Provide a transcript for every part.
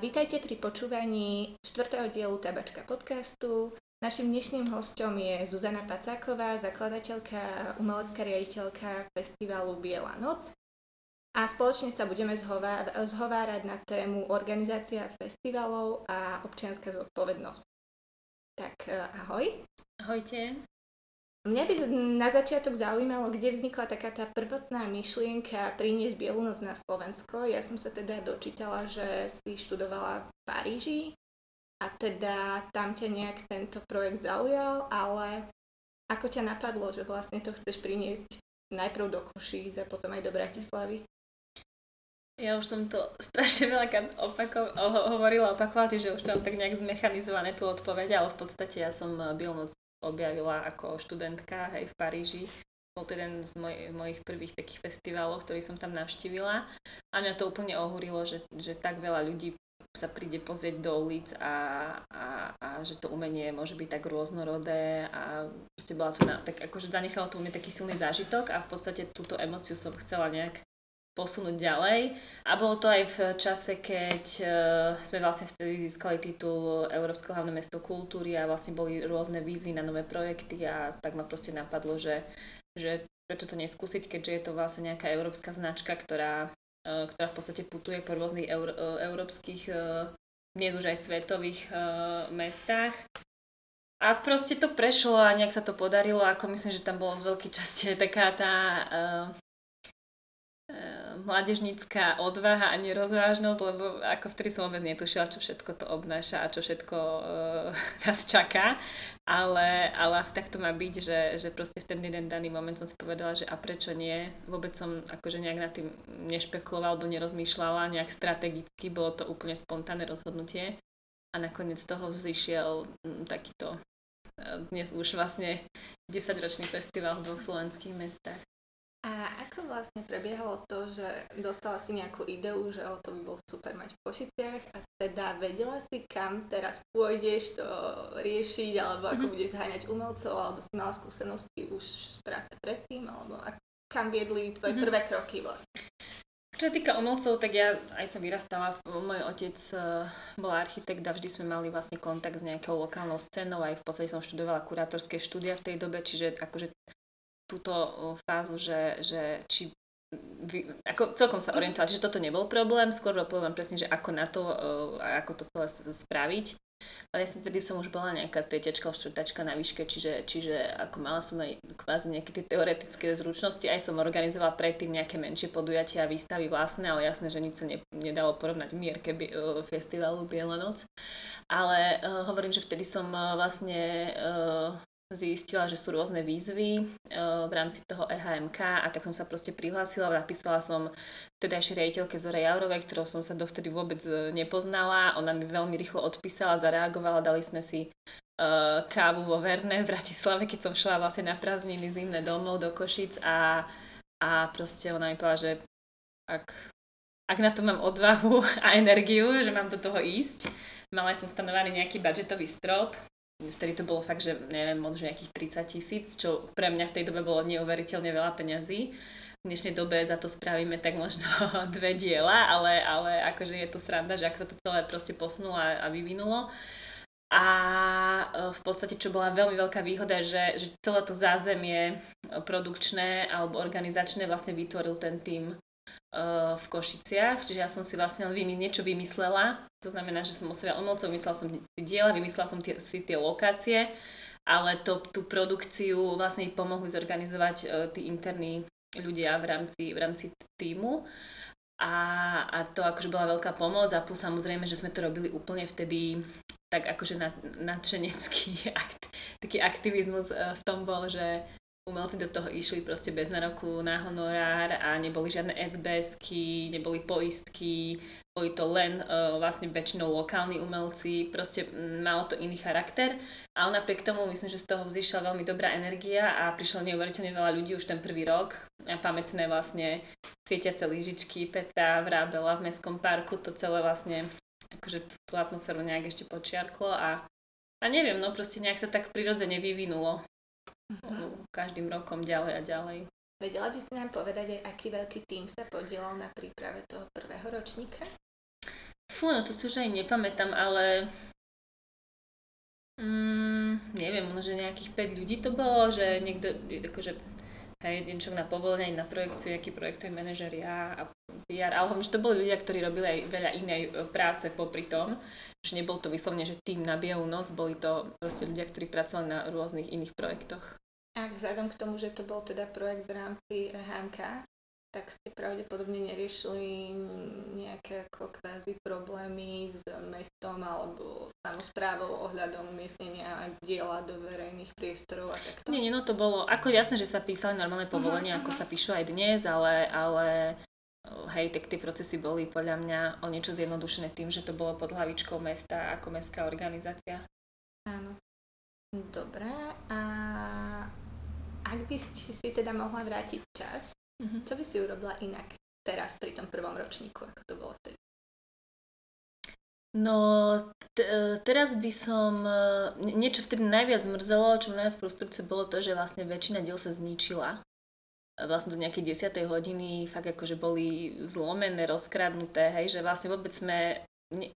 Vítajte pri počúvaní čtvrtého dielu Tabačka podcastu. Našim dnešným hostom je Zuzana Pacáková, zakladateľka, umelecká riaditeľka festivalu Biela noc. A spoločne sa budeme zhovárať na tému organizácia festivalov a občianská zodpovednosť. Tak eh, ahoj. Ahojte. Mňa by na začiatok zaujímalo, kde vznikla taká tá prvotná myšlienka priniesť Bielu noc na Slovensko. Ja som sa teda dočítala, že si študovala v Paríži a teda tam ťa nejak tento projekt zaujal, ale ako ťa napadlo, že vlastne to chceš priniesť najprv do Košíc a potom aj do Bratislavy? Ja už som to strašne veľa opako- hovorila, opakovala, že už to mám tak nejak zmechanizované tú odpoveď, ale v podstate ja som Bielu noc objavila ako študentka aj v Paríži. Bol to jeden z moj, mojich prvých takých festivalov, ktorý som tam navštívila. A mňa to úplne ohúrilo, že, že tak veľa ľudí sa príde pozrieť do ulic a, a, a že to umenie môže byť tak rôznorodé a proste bola to na, tak akože zanechalo to u mňa taký silný zážitok a v podstate túto emociu som chcela nejak posunúť ďalej. A bolo to aj v čase, keď uh, sme vlastne vtedy získali titul Európske hlavné mesto kultúry a vlastne boli rôzne výzvy na nové projekty a tak ma proste napadlo, že, že prečo to neskúsiť, keďže je to vlastne nejaká európska značka, ktorá, uh, ktorá v podstate putuje po rôznych eur, uh, európskych, dnes už aj svetových mestách. A proste to prešlo a nejak sa to podarilo, ako myslím, že tam bolo z veľkej časti taká tá mládežnícká odvaha a nerozvážnosť, lebo ako vtedy som vôbec netušila, čo všetko to obnáša a čo všetko uh, nás čaká. Ale, ale asi tak to má byť, že, že proste v ten jeden daný moment som si povedala, že a prečo nie. Vôbec som akože nejak nad tým nešpekulovala alebo nerozmýšľala nejak strategicky, bolo to úplne spontánne rozhodnutie. A nakoniec z toho vzýšiel m, takýto dnes už vlastne 10-ročný festival v dvoch slovenských mestách. A ako vlastne prebiehalo to, že dostala si nejakú ideu, že o to by bolo super mať v Košiciach a teda vedela si, kam teraz pôjdeš to riešiť, alebo ako mm-hmm. budeš zháňať umelcov, alebo si mala skúsenosti už z práce predtým, alebo ak, kam viedli tvoje mm-hmm. prvé kroky vlastne? Čo sa týka umelcov, tak ja aj som vyrastala, môj otec uh, bol architekt a vždy sme mali vlastne kontakt s nejakou lokálnou scénou, aj v podstate som študovala kurátorské štúdia v tej dobe, čiže akože túto fázu, že, že či vy, ako celkom sa orientovala, že toto nebol problém, skôr bol problém presne, že ako na to, a ako to celé spraviť. Ale ja som tedy som už bola nejaká tretiačka, štvrtačka na výške, čiže, čiže ako mala som aj kvázi nejaké tie teoretické zručnosti, aj som organizovala predtým nejaké menšie podujatia a výstavy vlastné, ale jasné, že nič sa ne, nedalo porovnať mierke uh, festivalu Biela noc. Ale uh, hovorím, že vtedy som uh, vlastne uh, zistila, že sú rôzne výzvy uh, v rámci toho EHMK a tak som sa proste prihlásila, napísala som ešte riaditeľke Zore Jaurovej, ktorou som sa dovtedy vôbec e, nepoznala. Ona mi veľmi rýchlo odpísala, zareagovala, dali sme si uh, kávu vo Verne v Bratislave, keď som šla vlastne na prázdniny zimné domov do Košic a, a proste ona mi povedala, že ak, ak na to mám odvahu a energiu, že mám do toho ísť, mala som stanovený nejaký budžetový strop, vtedy to bolo fakt, že neviem, možno nejakých 30 tisíc, čo pre mňa v tej dobe bolo neuveriteľne veľa peňazí. V dnešnej dobe za to spravíme tak možno dve diela, ale, ale akože je to sranda, že ako to celé proste posunulo a, vyvinulo. A e, v podstate, čo bola veľmi veľká výhoda, že, že celé to zázemie produkčné alebo organizačné vlastne vytvoril ten tým uh, v Košiciach, čiže ja som si vlastne niečo vymyslela, to znamená, že som osvojila umelcov, vymyslela som si diela, vymyslela som tie, si tie lokácie, ale to, tú produkciu vlastne pomohli zorganizovať uh, tí interní ľudia v rámci, v rámci týmu. A, a to akože bola veľká pomoc a plus samozrejme, že sme to robili úplne vtedy tak akože nadšenecký akt, taký aktivizmus uh, v tom bol, že umelci do toho išli proste bez nároku na honorár a neboli žiadne SBSky, neboli poistky, boli to len uh, vlastne väčšinou lokálni umelci, proste malo to iný charakter, ale napriek tomu myslím, že z toho vzýšla veľmi dobrá energia a prišlo neuveriteľne veľa ľudí už ten prvý rok a pamätné vlastne svietiace lyžičky, Petra, Vrábela v Mestskom parku, to celé vlastne akože tú atmosféru nejak ešte počiarklo a a neviem, no proste nejak sa tak prirodzene vyvinulo. Každým rokom ďalej a ďalej. Vedela by si nám povedať aj, aký veľký tým sa podielal na príprave toho prvého ročníka? Fú, no to si už aj nepamätám, ale mm, neviem, možno nejakých 5 ľudí to bolo, že niekto, akože hej, jeden človek na povolenie, na projekciu, nejaký projektový manažer, ja a PR, ale že to boli ľudia, ktorí robili aj veľa inej e, práce popri tom, že nebol to vyslovne, že tým na bielú noc, boli to proste ľudia, ktorí pracovali na rôznych iných projektoch. A vzhľadom k tomu, že to bol teda projekt v rámci HMK, tak ste pravdepodobne neriešili nejaké ako kvázi problémy s mestom alebo samozprávou ohľadom umiestnenia diela do verejných priestorov a takto? Nie, nie, no to bolo, ako jasné, že sa písali normálne povolenia, uh-huh, ako uh-huh. sa píšu aj dnes, ale, ale hej, tak tie procesy boli podľa mňa o niečo zjednodušené tým, že to bolo pod hlavičkou mesta ako mestská organizácia. Áno. Dobre, a ak by si teda mohla vrátiť čas, Mm-hmm. Čo by si urobila inak teraz pri tom prvom ročníku, ako to bolo vtedy? No, t- teraz by som, e, niečo vtedy najviac mrzelo, čo najviac frustrujúce bolo to, že vlastne väčšina diel sa zničila. Vlastne do nejakej 10. hodiny fakt akože boli zlomené, rozkradnuté, hej, že vlastne vôbec sme, ne,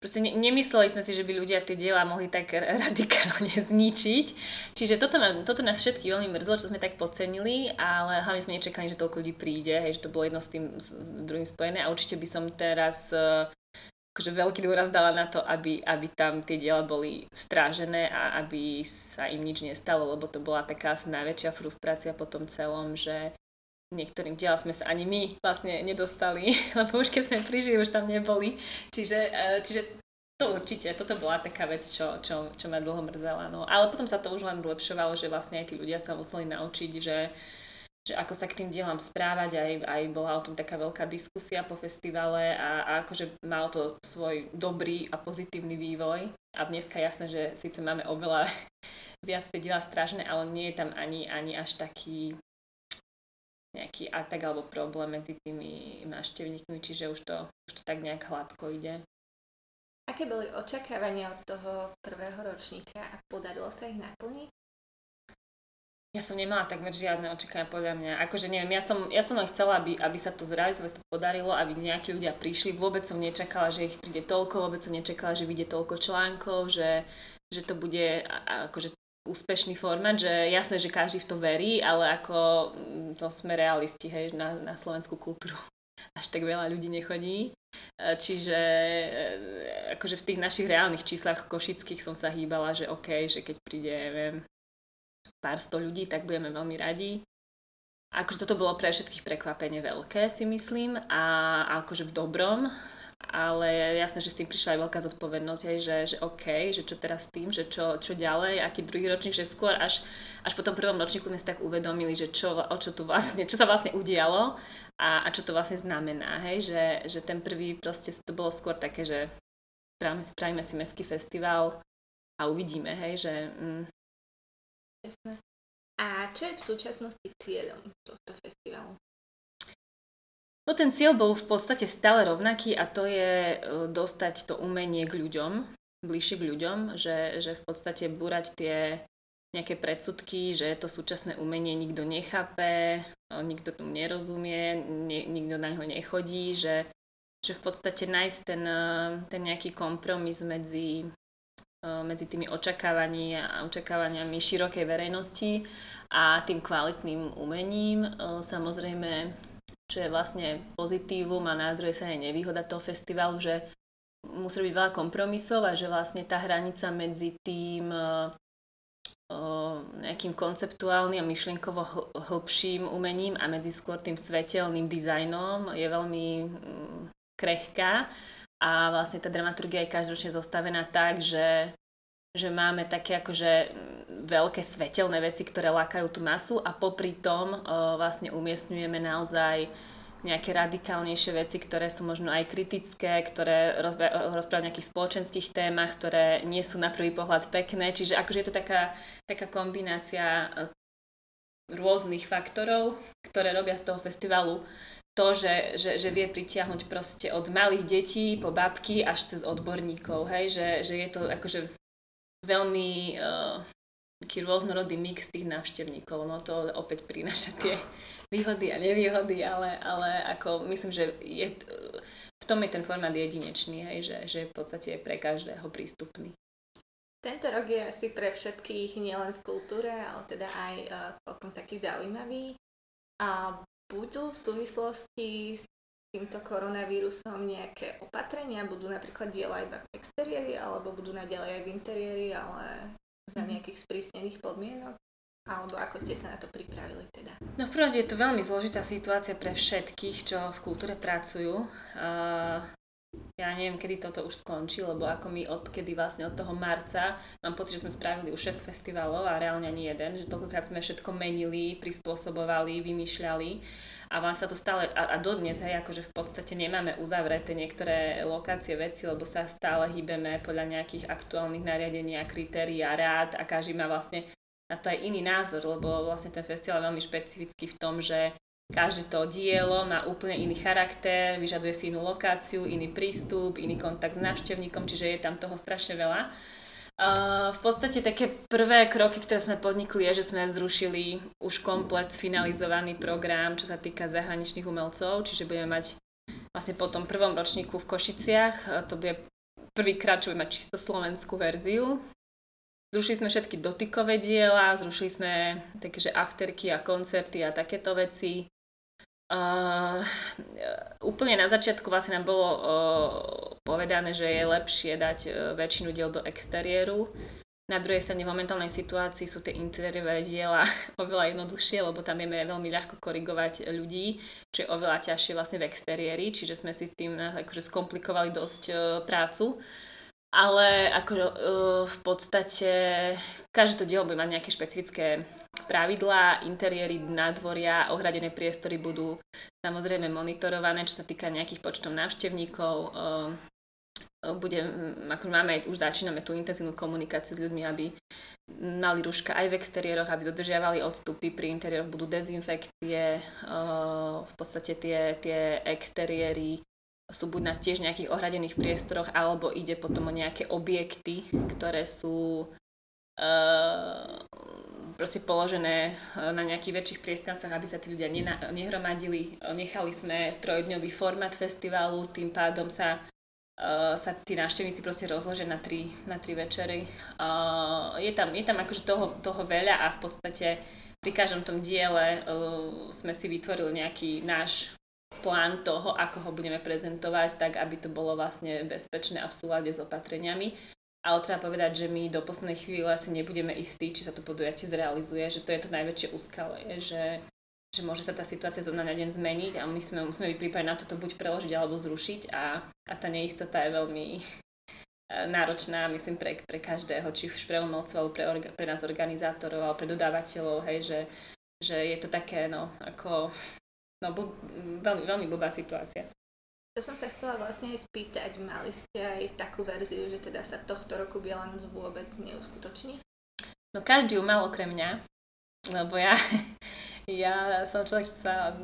proste ne, nemysleli sme si, že by ľudia tie diela mohli tak radikálne zničiť. Čiže toto, nám, toto nás všetky veľmi mrzlo, čo sme tak podcenili, ale hlavne sme nečakali, že toľko ľudí príde, hej, že to bolo jedno s tým s druhým spojené a určite by som teraz uh, akože veľký dôraz dala na to, aby, aby tam tie diela boli strážené a aby sa im nič nestalo, lebo to bola taká asi najväčšia frustrácia po tom celom, že niektorým dielom sme sa ani my vlastne nedostali, lebo už keď sme prišli, už tam neboli. Čiže, e, čiže to určite, toto bola taká vec, čo, čo, čo ma dlho mrzela. No. Ale potom sa to už len zlepšovalo, že vlastne aj tí ľudia sa museli naučiť, že, že ako sa k tým dielam správať, aj, aj bola o tom taká veľká diskusia po festivale a, a akože mal to svoj dobrý a pozitívny vývoj. A dneska jasné, že síce máme oveľa viac tie diela strážené, ale nie je tam ani, ani až taký nejaký atak alebo problém medzi tými návštevníkmi, čiže už to, už to tak nejak hladko ide. Aké boli očakávania od toho prvého ročníka a podarilo sa ich naplniť? Ja som nemala takmer žiadne očakávania podľa mňa. Akože neviem, ja som, ja som len chcela, aby, aby sa to zrealizovalo, to podarilo, aby nejakí ľudia prišli. Vôbec som nečakala, že ich príde toľko, vôbec som nečakala, že vyjde toľko článkov, že, že to bude akože úspešný formát, že jasné, že každý v to verí, ale ako mm, to sme realisti, hej, na, na slovenskú kultúru až tak veľa ľudí nechodí. E, čiže e, akože v tých našich reálnych číslach košických som sa hýbala, že OK, že keď príde, neviem, pár sto ľudí, tak budeme veľmi radi. Akože toto bolo pre všetkých prekvapenie veľké, si myslím, a akože v dobrom, ale jasné, že s tým prišla aj veľká zodpovednosť, aj, že, že OK, že čo teraz s tým, že čo, čo ďalej, aký druhý ročník, že skôr až, až po tom prvom ročníku sme si tak uvedomili, že čo, o čo tu vlastne, čo sa vlastne udialo a, a čo to vlastne znamená, hej, že, že ten prvý proste to bolo skôr také, že spravíme, spravíme si mestský festival a uvidíme, hej, že... Mm. Jasné. A čo je v súčasnosti cieľom tohto festivalu? No ten cieľ bol v podstate stále rovnaký a to je e, dostať to umenie k ľuďom, bližšie k ľuďom, že, že v podstate búrať tie nejaké predsudky, že to súčasné umenie nikto nechápe, e, nikto tu nerozumie, nie, nikto na ňo nechodí, že, že v podstate nájsť ten, e, ten nejaký kompromis medzi, medzi tými očakávaniami a očakávaniami širokej verejnosti a tým kvalitným umením. Samozrejme čo je vlastne pozitívum a na druhej strane nevýhoda toho festivalu, že musí byť veľa kompromisov a že vlastne tá hranica medzi tým uh, nejakým konceptuálnym a myšlienkovo hlbším umením a medzi skôr tým svetelným dizajnom je veľmi um, krehká a vlastne tá dramaturgia je každoročne zostavená tak, že že máme také akože veľké svetelné veci, ktoré lákajú tú masu a popri tom o, vlastne umiestňujeme naozaj nejaké radikálnejšie veci, ktoré sú možno aj kritické, ktoré rozprávajú o nejakých spoločenských témach, ktoré nie sú na prvý pohľad pekné. Čiže akože je to taká, taká kombinácia e, rôznych faktorov, ktoré robia z toho festivalu to, že, že, že vie pritiahnuť proste od malých detí po babky až cez odborníkov, hej, že, že je to akože veľmi uh, taký rôznorodý mix tých návštevníkov. No to opäť prináša tie výhody a nevýhody, ale, ale ako myslím, že je, v tom je ten formát jedinečný, hej, že, že v podstate je pre každého prístupný. Tento rok je asi pre všetkých nielen v kultúre, ale teda aj uh, celkom taký zaujímavý. A budú v súvislosti s týmto koronavírusom nejaké opatrenia? Budú napríklad diela iba v exteriéri, alebo budú naďalej aj v interiéri, ale za mhm. nejakých sprísnených podmienok? Alebo ako ste sa na to pripravili teda? No v prvom je to veľmi zložitá situácia pre všetkých, čo v kultúre pracujú. Uh, ja neviem, kedy toto už skončí, lebo ako my odkedy vlastne od toho marca, mám pocit, že sme spravili už 6 festivalov a reálne ani jeden, že toľkokrát sme všetko menili, prispôsobovali, vymýšľali. A vám sa to stále, a, a dodnes, hej, akože v podstate nemáme uzavreté niektoré lokácie veci, lebo sa stále hýbeme podľa nejakých aktuálnych nariadení a kritérií a rád a každý má vlastne na to aj iný názor, lebo vlastne ten festival je veľmi špecifický v tom, že Každé to dielo má úplne iný charakter, vyžaduje si inú lokáciu, iný prístup, iný kontakt s návštevníkom, čiže je tam toho strašne veľa. Uh, v podstate také prvé kroky, ktoré sme podnikli, je, že sme zrušili už komplet finalizovaný program, čo sa týka zahraničných umelcov, čiže budeme mať vlastne po tom prvom ročníku v Košiciach, to bude prvýkrát, čo budeme mať čisto slovenskú verziu. Zrušili sme všetky dotykové diela, zrušili sme také, že afterky a koncerty a takéto veci. Uh, úplne na začiatku vlastne nám bolo uh, povedané, že je lepšie dať uh, väčšinu diel do exteriéru. Na druhej strane v momentálnej situácii sú tie interiérové diela oveľa jednoduchšie, lebo tam vieme veľmi ľahko korigovať ľudí, čo je oveľa ťažšie vlastne v exteriéri, čiže sme si tým akože skomplikovali dosť uh, prácu. Ale ako uh, v podstate každé to dielo bude mať nejaké špecifické pravidlá, interiéry, nádvoria, ohradené priestory budú samozrejme monitorované, čo sa týka nejakých počtov návštevníkov. Ehm, bude, ako máme, už začíname tú intenzívnu komunikáciu s ľuďmi, aby mali rúška aj v exteriéroch, aby dodržiavali odstupy, pri interiéroch budú dezinfekcie, ehm, v podstate tie, tie exteriéry sú buď na tiež nejakých ohradených priestoroch, alebo ide potom o nejaké objekty, ktoré sú proste položené eh, na nejakých väčších priestranstvách, aby sa tí ľudia nehromadili. Nechali sme trojdňový format festivalu, tým pádom sa uh, sa tí návštevníci proste rozložia na tri, na tri večery. Uh, je, tam, je tam akože toho, toho veľa a v podstate pri každom tom diele uh, sme si vytvorili nejaký náš plán toho, ako ho budeme prezentovať, tak aby to bolo vlastne bezpečné a v súlade s opatreniami. Ale treba povedať, že my do poslednej chvíle asi nebudeme istí, či sa to podujatie zrealizuje, že to je to najväčšie úskalie, že, že môže sa tá situácia zo dňa na deň zmeniť a my sme, musíme byť pripravení na to, to buď preložiť alebo zrušiť a, a tá neistota je veľmi e, náročná, myslím, pre, pre každého, či už pre umelcov, alebo pre, orga, pre nás organizátorov, alebo pre dodávateľov, hej, že, že je to také, no, ako, no, bu, veľmi, veľmi blbá situácia. To som sa chcela vlastne aj spýtať, mali ste aj takú verziu, že teda sa tohto roku Biela noc vôbec neuskutoční? No každý ju mal okrem mňa, lebo ja, ja som človek, čo sa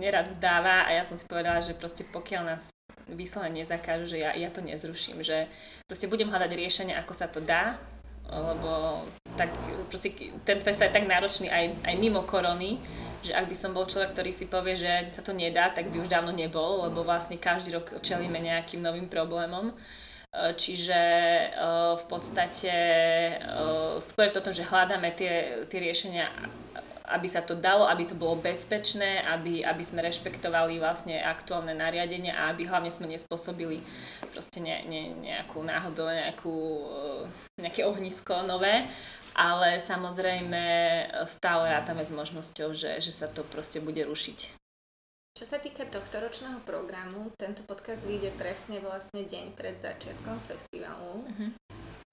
nerad vzdáva a ja som si povedala, že proste pokiaľ nás vyslovene nezakážu, že ja, ja to nezruším, že proste budem hľadať riešenie, ako sa to dá, lebo tak proste ten festival je tak náročný aj, aj mimo korony, že ak by som bol človek, ktorý si povie, že sa to nedá, tak by už dávno nebol, lebo vlastne každý rok čelíme nejakým novým problémom. E, čiže e, v podstate e, skôr toto, že hľadáme tie, tie riešenia, aby sa to dalo, aby to bolo bezpečné, aby, aby sme rešpektovali vlastne aktuálne nariadenia a aby hlavne sme nespôsobili proste ne, ne, nejakú náhodou, nejakú, nejaké ohnisko nové ale samozrejme stále rátame s možnosťou, že, že sa to proste bude rušiť. Čo sa týka tohto ročného programu, tento podcast vyjde presne vlastne deň pred začiatkom festivalu. Uh-huh.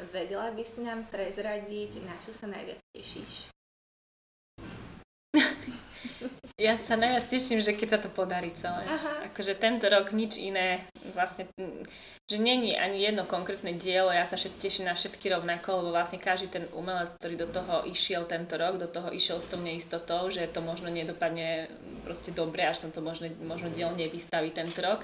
Vedela by si nám prezradiť, na čo sa najviac tešíš? Ja sa najviac teším, že keď sa to podarí celé. Aha. Akože tento rok nič iné, vlastne, že není ani jedno konkrétne dielo, ja sa všet, teším na všetky rovnako, lebo vlastne každý ten umelec, ktorý do toho išiel tento rok, do toho išiel s tou neistotou, že to možno nedopadne proste dobre, až sa to možno, možno dielo nevystaví tento rok.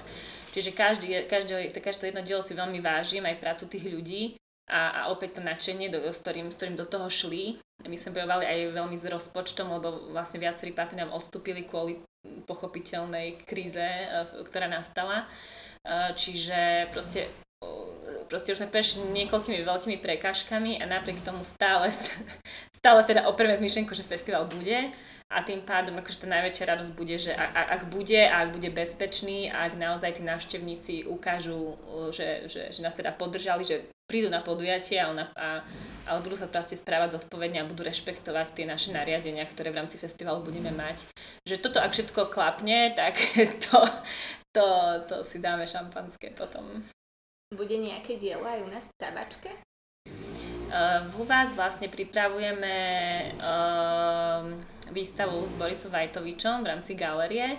Čiže každý, každé, každé jedno dielo si veľmi vážim, aj prácu tých ľudí a, a opäť to nadšenie, s, ktorým, s ktorým do toho šli. My sme bojovali aj veľmi s rozpočtom, lebo vlastne viacerí partnery nám ostúpili kvôli pochopiteľnej kríze, e, ktorá nastala. čiže proste proste už sme prešli niekoľkými veľkými prekážkami a napriek tomu stále, stále teda opreme z myšlenku, že festival bude a tým pádom akože tá najväčšia radosť bude, že ak bude a ak bude bezpečný a ak naozaj tí návštevníci ukážu, že, že, že nás teda podržali, že prídu na podujatie a, a, ale budú sa proste správať zodpovedne a budú rešpektovať tie naše nariadenia, ktoré v rámci festivalu budeme mať. Že toto, ak všetko klapne, tak to, to, to si dáme šampanské potom. Bude nejaké dielo aj u nás v tabačke? Uh, u vás vlastne pripravujeme uh, výstavu s Borisom Vajtovičom v rámci galerie,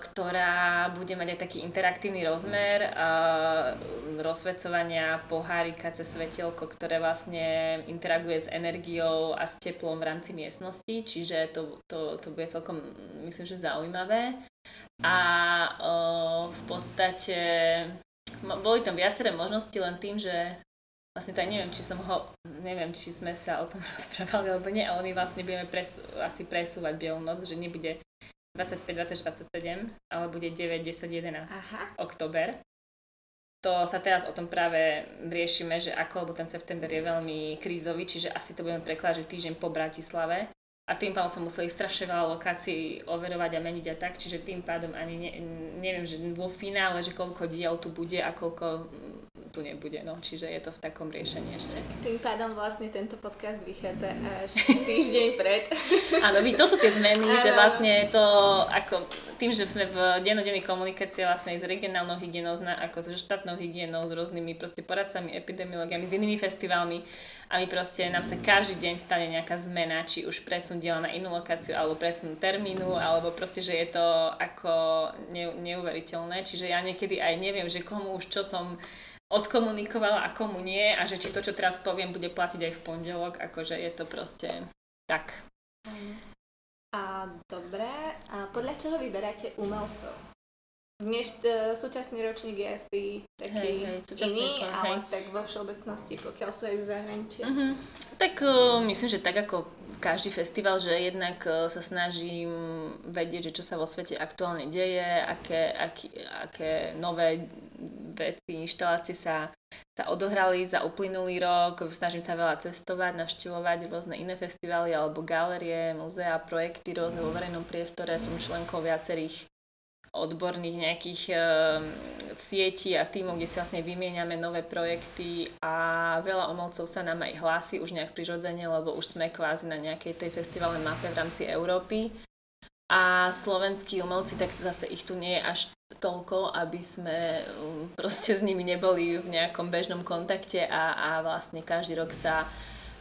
ktorá bude mať aj taký interaktívny rozmer uh, rozsvecovania pohárika cez svetelko, ktoré vlastne interaguje s energiou a s teplom v rámci miestnosti, čiže to, to, to bude celkom, myslím, že zaujímavé. A uh, v podstate boli tam viaceré možnosti len tým, že vlastne tak neviem, či som ho, neviem, či sme sa o tom rozprávali alebo nie, ale my vlastne budeme presu, asi presúvať Bielú noc, že nebude 25, 20, 27, ale bude 9, 10, 11 Aha. oktober. To sa teraz o tom práve riešime, že ako, lebo ten september je veľmi krízový, čiže asi to budeme prekladať týždeň po Bratislave. A tým pádom sa museli strašne veľa lokácií overovať a meniť a tak, čiže tým pádom ani ne, neviem, že vo finále, že koľko diel tu bude a koľko tu nebude, no, čiže je to v takom riešení ešte. Tým pádom vlastne tento podcast vychádza až týždeň pred. Áno, to sú tie zmeny, že vlastne to ako tým, že sme v dennodennej komunikácii vlastne s regionálnou hygienou, ako so štátnou hygienou, s rôznymi proste poradcami, epidemiológiami, s inými festivalmi a my proste, nám sa každý deň stane nejaká zmena, či už presun diela na inú lokáciu, alebo presun termínu, alebo proste, že je to ako neuveriteľné. Čiže ja niekedy aj neviem, že komu už čo som odkomunikovala a komu nie a že či to, čo teraz poviem, bude platiť aj v pondelok, akože je to proste tak. A dobre, a podľa čoho vyberáte umelcov? Dnes uh, súčasný ročník je asi taký hej, hej, iný, som, ale hej. tak vo všeobecnosti, pokiaľ sú aj v zahraničí. Uh-huh. Tak uh, myslím, že tak ako každý festival, že jednak uh, sa snažím vedieť, že čo sa vo svete aktuálne deje, aké, aký, aké nové veci, inštalácie sa, sa odohrali za uplynulý rok. Snažím sa veľa cestovať, navštevovať rôzne iné festivály alebo galerie, muzea, projekty rôzne vo verejnom priestore. Som členkou viacerých odborných nejakých e, sietí a tímov, kde si vlastne vymieňame nové projekty a veľa umelcov sa nám aj hlási už nejak prirodzene, lebo už sme kvázi na nejakej tej festivalnej mape v rámci Európy. A slovenskí umelci, tak zase ich tu nie je až toľko, aby sme um, proste s nimi neboli v nejakom bežnom kontakte a, a vlastne každý rok sa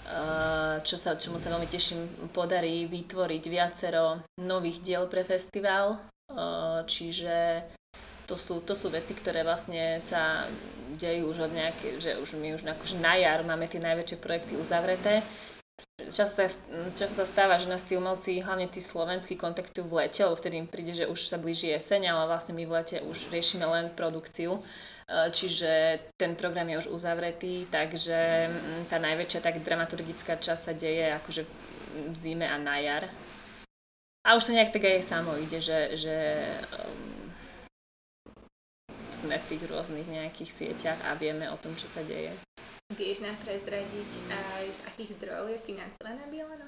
uh, čo sa, čomu sa veľmi teším, podarí vytvoriť viacero nových diel pre festival. Čiže to sú, to sú veci, ktoré vlastne sa dejú už od nejaké, že už my už akože na jar máme tie najväčšie projekty uzavreté. Často sa, často sa stáva, že nás tí umelci, hlavne tí slovenskí, kontaktujú v lete, lebo vtedy im príde, že už sa blíži jeseň, ale vlastne my v lete už riešime len produkciu. Čiže ten program je už uzavretý, takže tá najväčšia tak dramaturgická časť sa deje akože v zime a na jar. A už to nejak tak aj samo ide, že, že um, sme v tých rôznych nejakých sieťach a vieme o tom, čo sa deje. Vieš nám prezradiť aj z akých zdrojov je financovaná Bielano?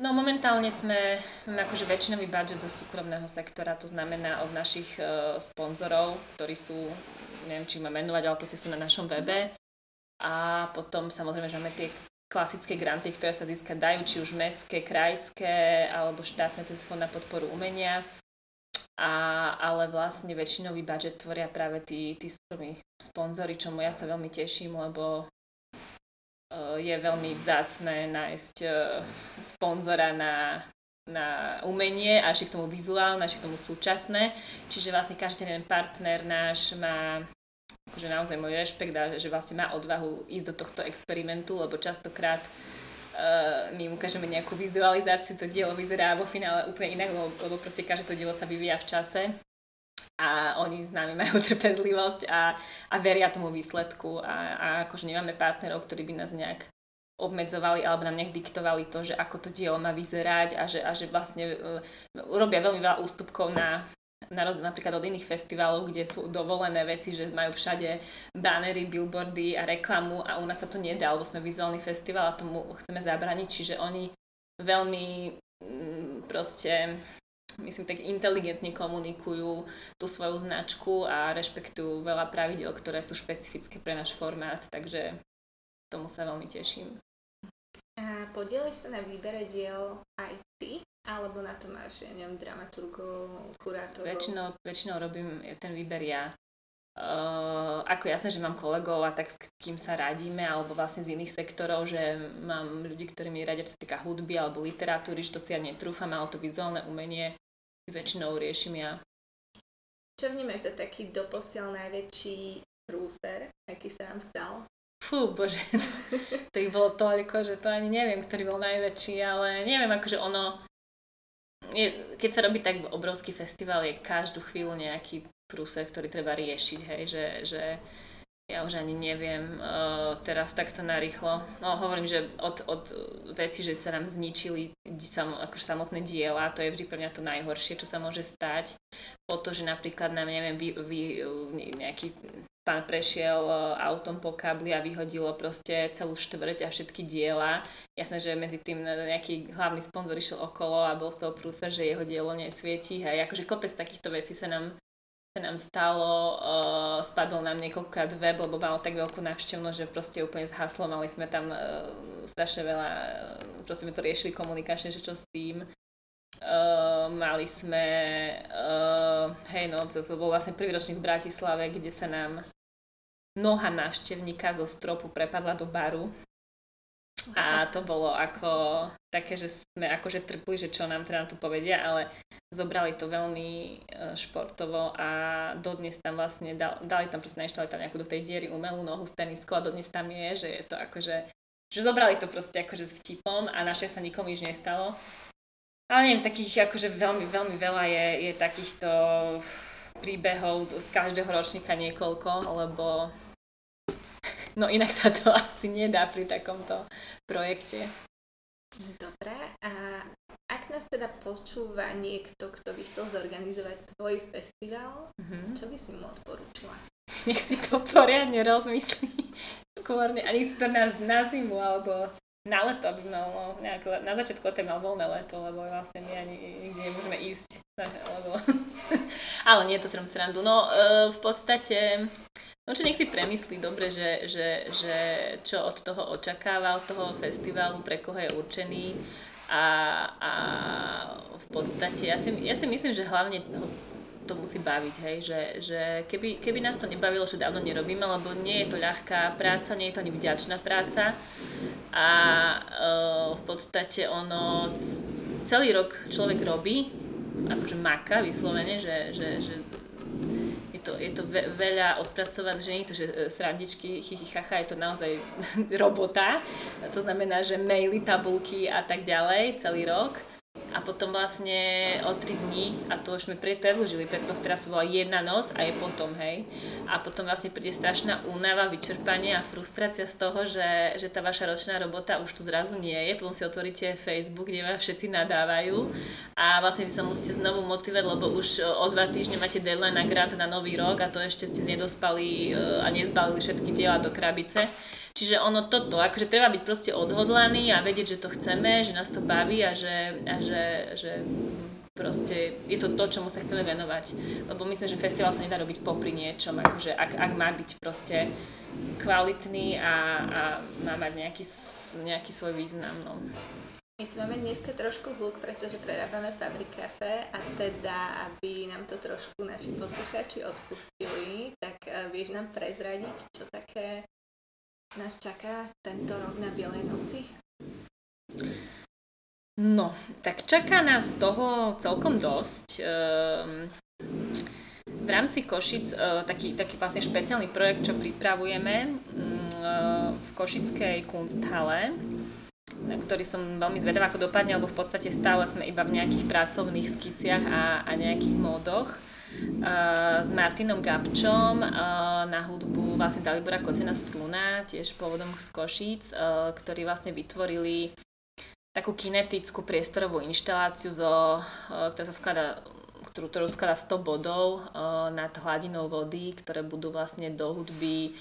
No momentálne sme, máme akože väčšinový budget zo súkromného sektora, to znamená od našich uh, sponzorov, ktorí sú, neviem, či ma menovať, ale proste sú na našom webe. A potom samozrejme, že máme tie klasické granty, ktoré sa získať dajú, či už mestské, krajské alebo štátne cez fond na podporu umenia. A, ale vlastne väčšinový budget tvoria práve tí, tí súkromní sponzory, čomu ja sa veľmi teším, lebo uh, je veľmi vzácne nájsť uh, sponzora na, na umenie a ešte k tomu vizuálne, ešte k tomu súčasné. Čiže vlastne každý ten partner náš má akože naozaj môj rešpekt a že vlastne má odvahu ísť do tohto experimentu, lebo častokrát uh, my ukážeme nejakú vizualizáciu, to dielo vyzerá vo finále úplne inak, lebo, lebo proste každé to dielo sa vyvíja v čase. A oni s nami majú trpezlivosť a, a veria tomu výsledku. A, a akože nemáme partnerov, ktorí by nás nejak obmedzovali alebo nám nejak diktovali to, že ako to dielo má vyzerať a že, a že vlastne uh, urobia veľmi veľa ústupkov na na rozdiel napríklad od iných festivalov, kde sú dovolené veci, že majú všade banery, billboardy a reklamu a u nás sa to nedá, lebo sme vizuálny festival a tomu chceme zabraniť, čiže oni veľmi mm, proste myslím, tak inteligentne komunikujú tú svoju značku a rešpektujú veľa pravidel, ktoré sú špecifické pre náš formát, takže tomu sa veľmi teším. A podielaš sa na výbere diel aj ty? Alebo na to máš, ja neviem, dramaturgov, kurátorov? Väčšinou, väčšinou robím ten výber ja. Uh, ako jasné, že mám kolegov a tak s kým sa radíme, alebo vlastne z iných sektorov, že mám ľudí, ktorí mi radia, čo sa týka hudby alebo literatúry, že to si ja netrúfam, ale to vizuálne umenie väčšinou riešim ja. Čo vnímaš za taký doposiaľ najväčší prúser, aký sa vám stal? Fú, bože, to ich bolo toľko, že to ani neviem, ktorý bol najväčší, ale neviem, akože ono, je, keď sa robí tak obrovský festival, je každú chvíľu nejaký prúser, ktorý treba riešiť, hej, že, že ja už ani neviem uh, teraz takto narýchlo. No hovorím, že od, od veci, že sa nám zničili sam, akože samotné diela, to je vždy pre mňa to najhoršie, čo sa môže stať. Po to, že napríklad nám, neviem, vy, vy, nejaký pán prešiel e, autom po kabli a vyhodilo proste celú štvrť a všetky diela. Jasné, že medzi tým nejaký hlavný sponzor išiel okolo a bol z toho prúsa, že jeho dielo nesvieti. Hej, akože kopec takýchto vecí sa nám sa nám stalo, uh, spadol nám niekoľkokrát web, lebo mal tak veľkú návštevnosť, že proste úplne zhaslo, mali sme tam uh, strašne veľa, proste sme to riešili komunikačne, že čo s tým. Uh, mali sme, uh, hej no, to, to bol vlastne prvý ročník v Bratislave, kde sa nám noha návštevníka zo stropu prepadla do baru a to bolo ako také, že sme akože trpli, že čo nám teda tu povedia, ale zobrali to veľmi e, športovo a dodnes tam vlastne dal, dali tam proste nainštalovali tam nejakú do tej diery umelú nohu z tenisku a dodnes tam je, že je to akože, že zobrali to proste akože s vtipom a naše sa nikomu nič nestalo. Ale neviem, takých akože veľmi, veľmi veľa je, je takýchto príbehov z každého ročníka niekoľko, lebo No inak sa to asi nedá pri takomto projekte. Dobre, a ak nás teda počúva niekto, kto by chcel zorganizovať svoj festival, mm-hmm. čo by si mu odporúčila? Nech si to poriadne rozmyslí. Skôr ani si to na, na zimu alebo na leto by malo, nejak, na začiatku to mal voľné leto, lebo vlastne my ani nikde nemôžeme ísť. Lebo... Ale nie, to som srandu. No e, v podstate No čo nech si premyslí dobre, že, že, že čo od toho očakáva, od toho festivalu, pre koho je určený a, a v podstate ja si, ja si myslím, že hlavne to musí baviť, hej, že, že keby, keby nás to nebavilo, že dávno nerobíme, lebo nie je to ľahká práca, nie je to ani vďačná práca a uh, v podstate ono celý rok človek robí, akože maka vyslovene, že, že, že je to, je to ve, veľa odpracované, že nie je to, že e, srandičky, chichy, chacha, je to naozaj robota. To znamená, že maily, tabulky a tak ďalej celý rok a potom vlastne o 3 dní, a to už sme predlžili, preto teraz bola jedna noc a je potom, hej. A potom vlastne príde strašná únava, vyčerpanie a frustrácia z toho, že, že tá vaša ročná robota už tu zrazu nie je. Potom si otvoríte Facebook, kde vás všetci nadávajú a vlastne vy sa musíte znovu motivovať, lebo už o dva týždne máte deadline na grant na nový rok a to ešte ste nedospali e, a nezbalili všetky diela do krabice. Čiže ono toto, akože treba byť proste odhodlaný a vedieť, že to chceme, že nás to baví a že, a že, že proste je to to, čomu sa chceme venovať. Lebo myslím, že festival sa nedá robiť popri niečom, akože ak, ak má byť proste kvalitný a, a má mať nejaký, nejaký svoj význam. No. My tu máme dneska trošku hluk, pretože prerábame Fabrik Cafe a teda, aby nám to trošku naši poslucháči odpustili, tak eh, vieš nám prezradiť, čo také nás čaká tento rok na Bielej noci? No, tak čaká nás toho celkom dosť. Ehm, v rámci Košic e, taký, taký vlastne špeciálny projekt, čo pripravujeme mm, e, v Košickej Kunsthalle, na ktorý som veľmi zvedavá, ako dopadne, lebo v podstate stále sme iba v nejakých pracovných skiciach a, a nejakých módoch s Martinom Gabčom na hudbu vlastne Dalibora Kocena Struna, tiež pôvodom z Košíc, ktorí vlastne vytvorili takú kinetickú priestorovú inštaláciu, zo, ktorá sa skladá, ktorú skladá 100 bodov nad hladinou vody, ktoré budú vlastne do hudby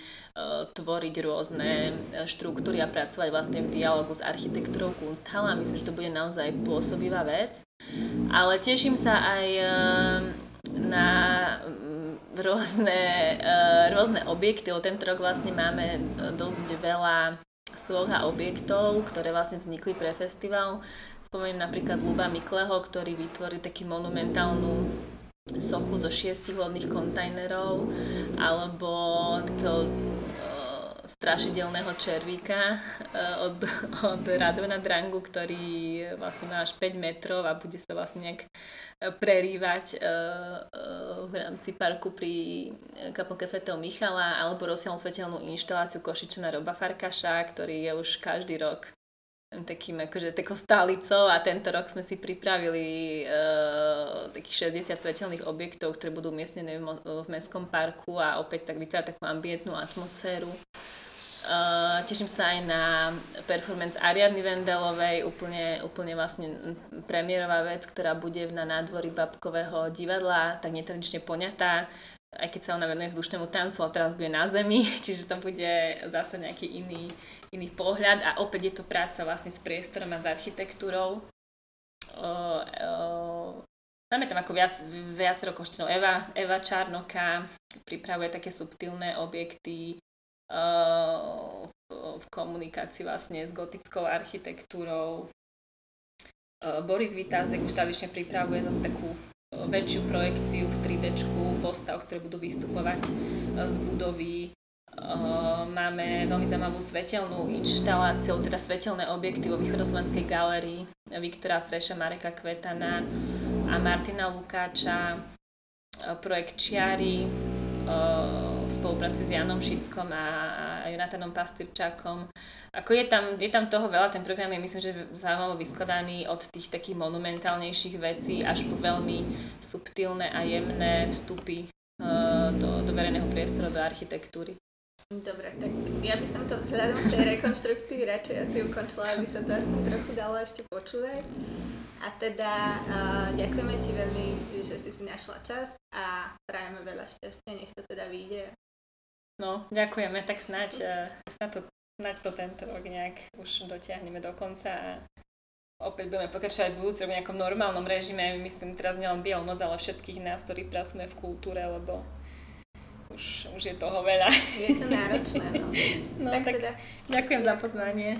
tvoriť rôzne štruktúry a pracovať vlastne v dialogu s architektúrou Kunsthala. Myslím, že to bude naozaj pôsobivá vec. Ale teším sa aj na mm, rôzne, rôzne objekty. Tento rok vlastne máme dosť veľa sloh objektov, ktoré vlastne vznikli pre festival. Spomeniem napríklad Luba Mikleho, ktorý vytvorí taký monumentálnu sochu zo šiestich lodných kontajnerov alebo takého strašidelného červíka uh, od, od Radovana Drangu, ktorý vlastne má až 5 metrov a bude sa vlastne nejak prerývať uh, uh, v rámci parku pri kaplnke Sv. Michala alebo rozsiaľnú svetelnú inštaláciu Košičana Roba Farkaša, ktorý je už každý rok takým akože takou stálicou a tento rok sme si pripravili uh, takých 60 svetelných objektov, ktoré budú umiestnené v, v mestskom parku a opäť tak vytvárať takú ambientnú atmosféru. Uh, teším sa aj na performance Ariadny Vendelovej, úplne, úplne vlastne premiérová vec, ktorá bude na nádvorí Babkového divadla, tak netradične poňatá aj keď sa ona venuje vzdušnému tancu, ale teraz bude na zemi, čiže to bude zase nejaký iný, iný pohľad a opäť je to práca vlastne s priestorom a s architektúrou. Uh, uh, Máme tam ako viac, viacero koštinov. Eva, Eva Čarnoka pripravuje také subtilné objekty v, komunikácii vlastne s gotickou architektúrou. Uh, Boris Vitázek už tradične pripravuje zase takú väčšiu projekciu v 3D postav, ktoré budú vystupovať e, z budovy. Máme veľmi zaujímavú svetelnú inštaláciu, teda svetelné objekty vo východoslovenskej galérii Viktora Freša, Mareka Kvetana a Martina Lukáča. Projekt Čiary v spolupráci s Janom Šickom a, Jonatanom Pastyrčákom ako je tam, je tam toho veľa, ten program je myslím, že zaujímavo vyskladaný od tých takých monumentálnejších vecí až po veľmi subtilné a jemné vstupy uh, do, do verejného priestoru, do architektúry. Dobre, tak ja by som to vzhľadom tej rekonštrukcii radšej asi ukončila, aby sa to aspoň trochu dalo ešte počúvať. A teda uh, ďakujeme ti veľmi, že si si našla čas a prajeme veľa šťastia, nech to teda vyjde. No, ďakujeme, tak snáď, uh, snáď to snáď to tento rok nejak už dotiahneme do konca a opäť budeme pokračovať v budúci v nejakom normálnom režime. Myslím teraz nielen Biel moc, ale všetkých nás, ktorí pracujeme v kultúre, lebo už, už je toho veľa. Je to náročné, no. no tak, tak teda, ďakujem za poznanie.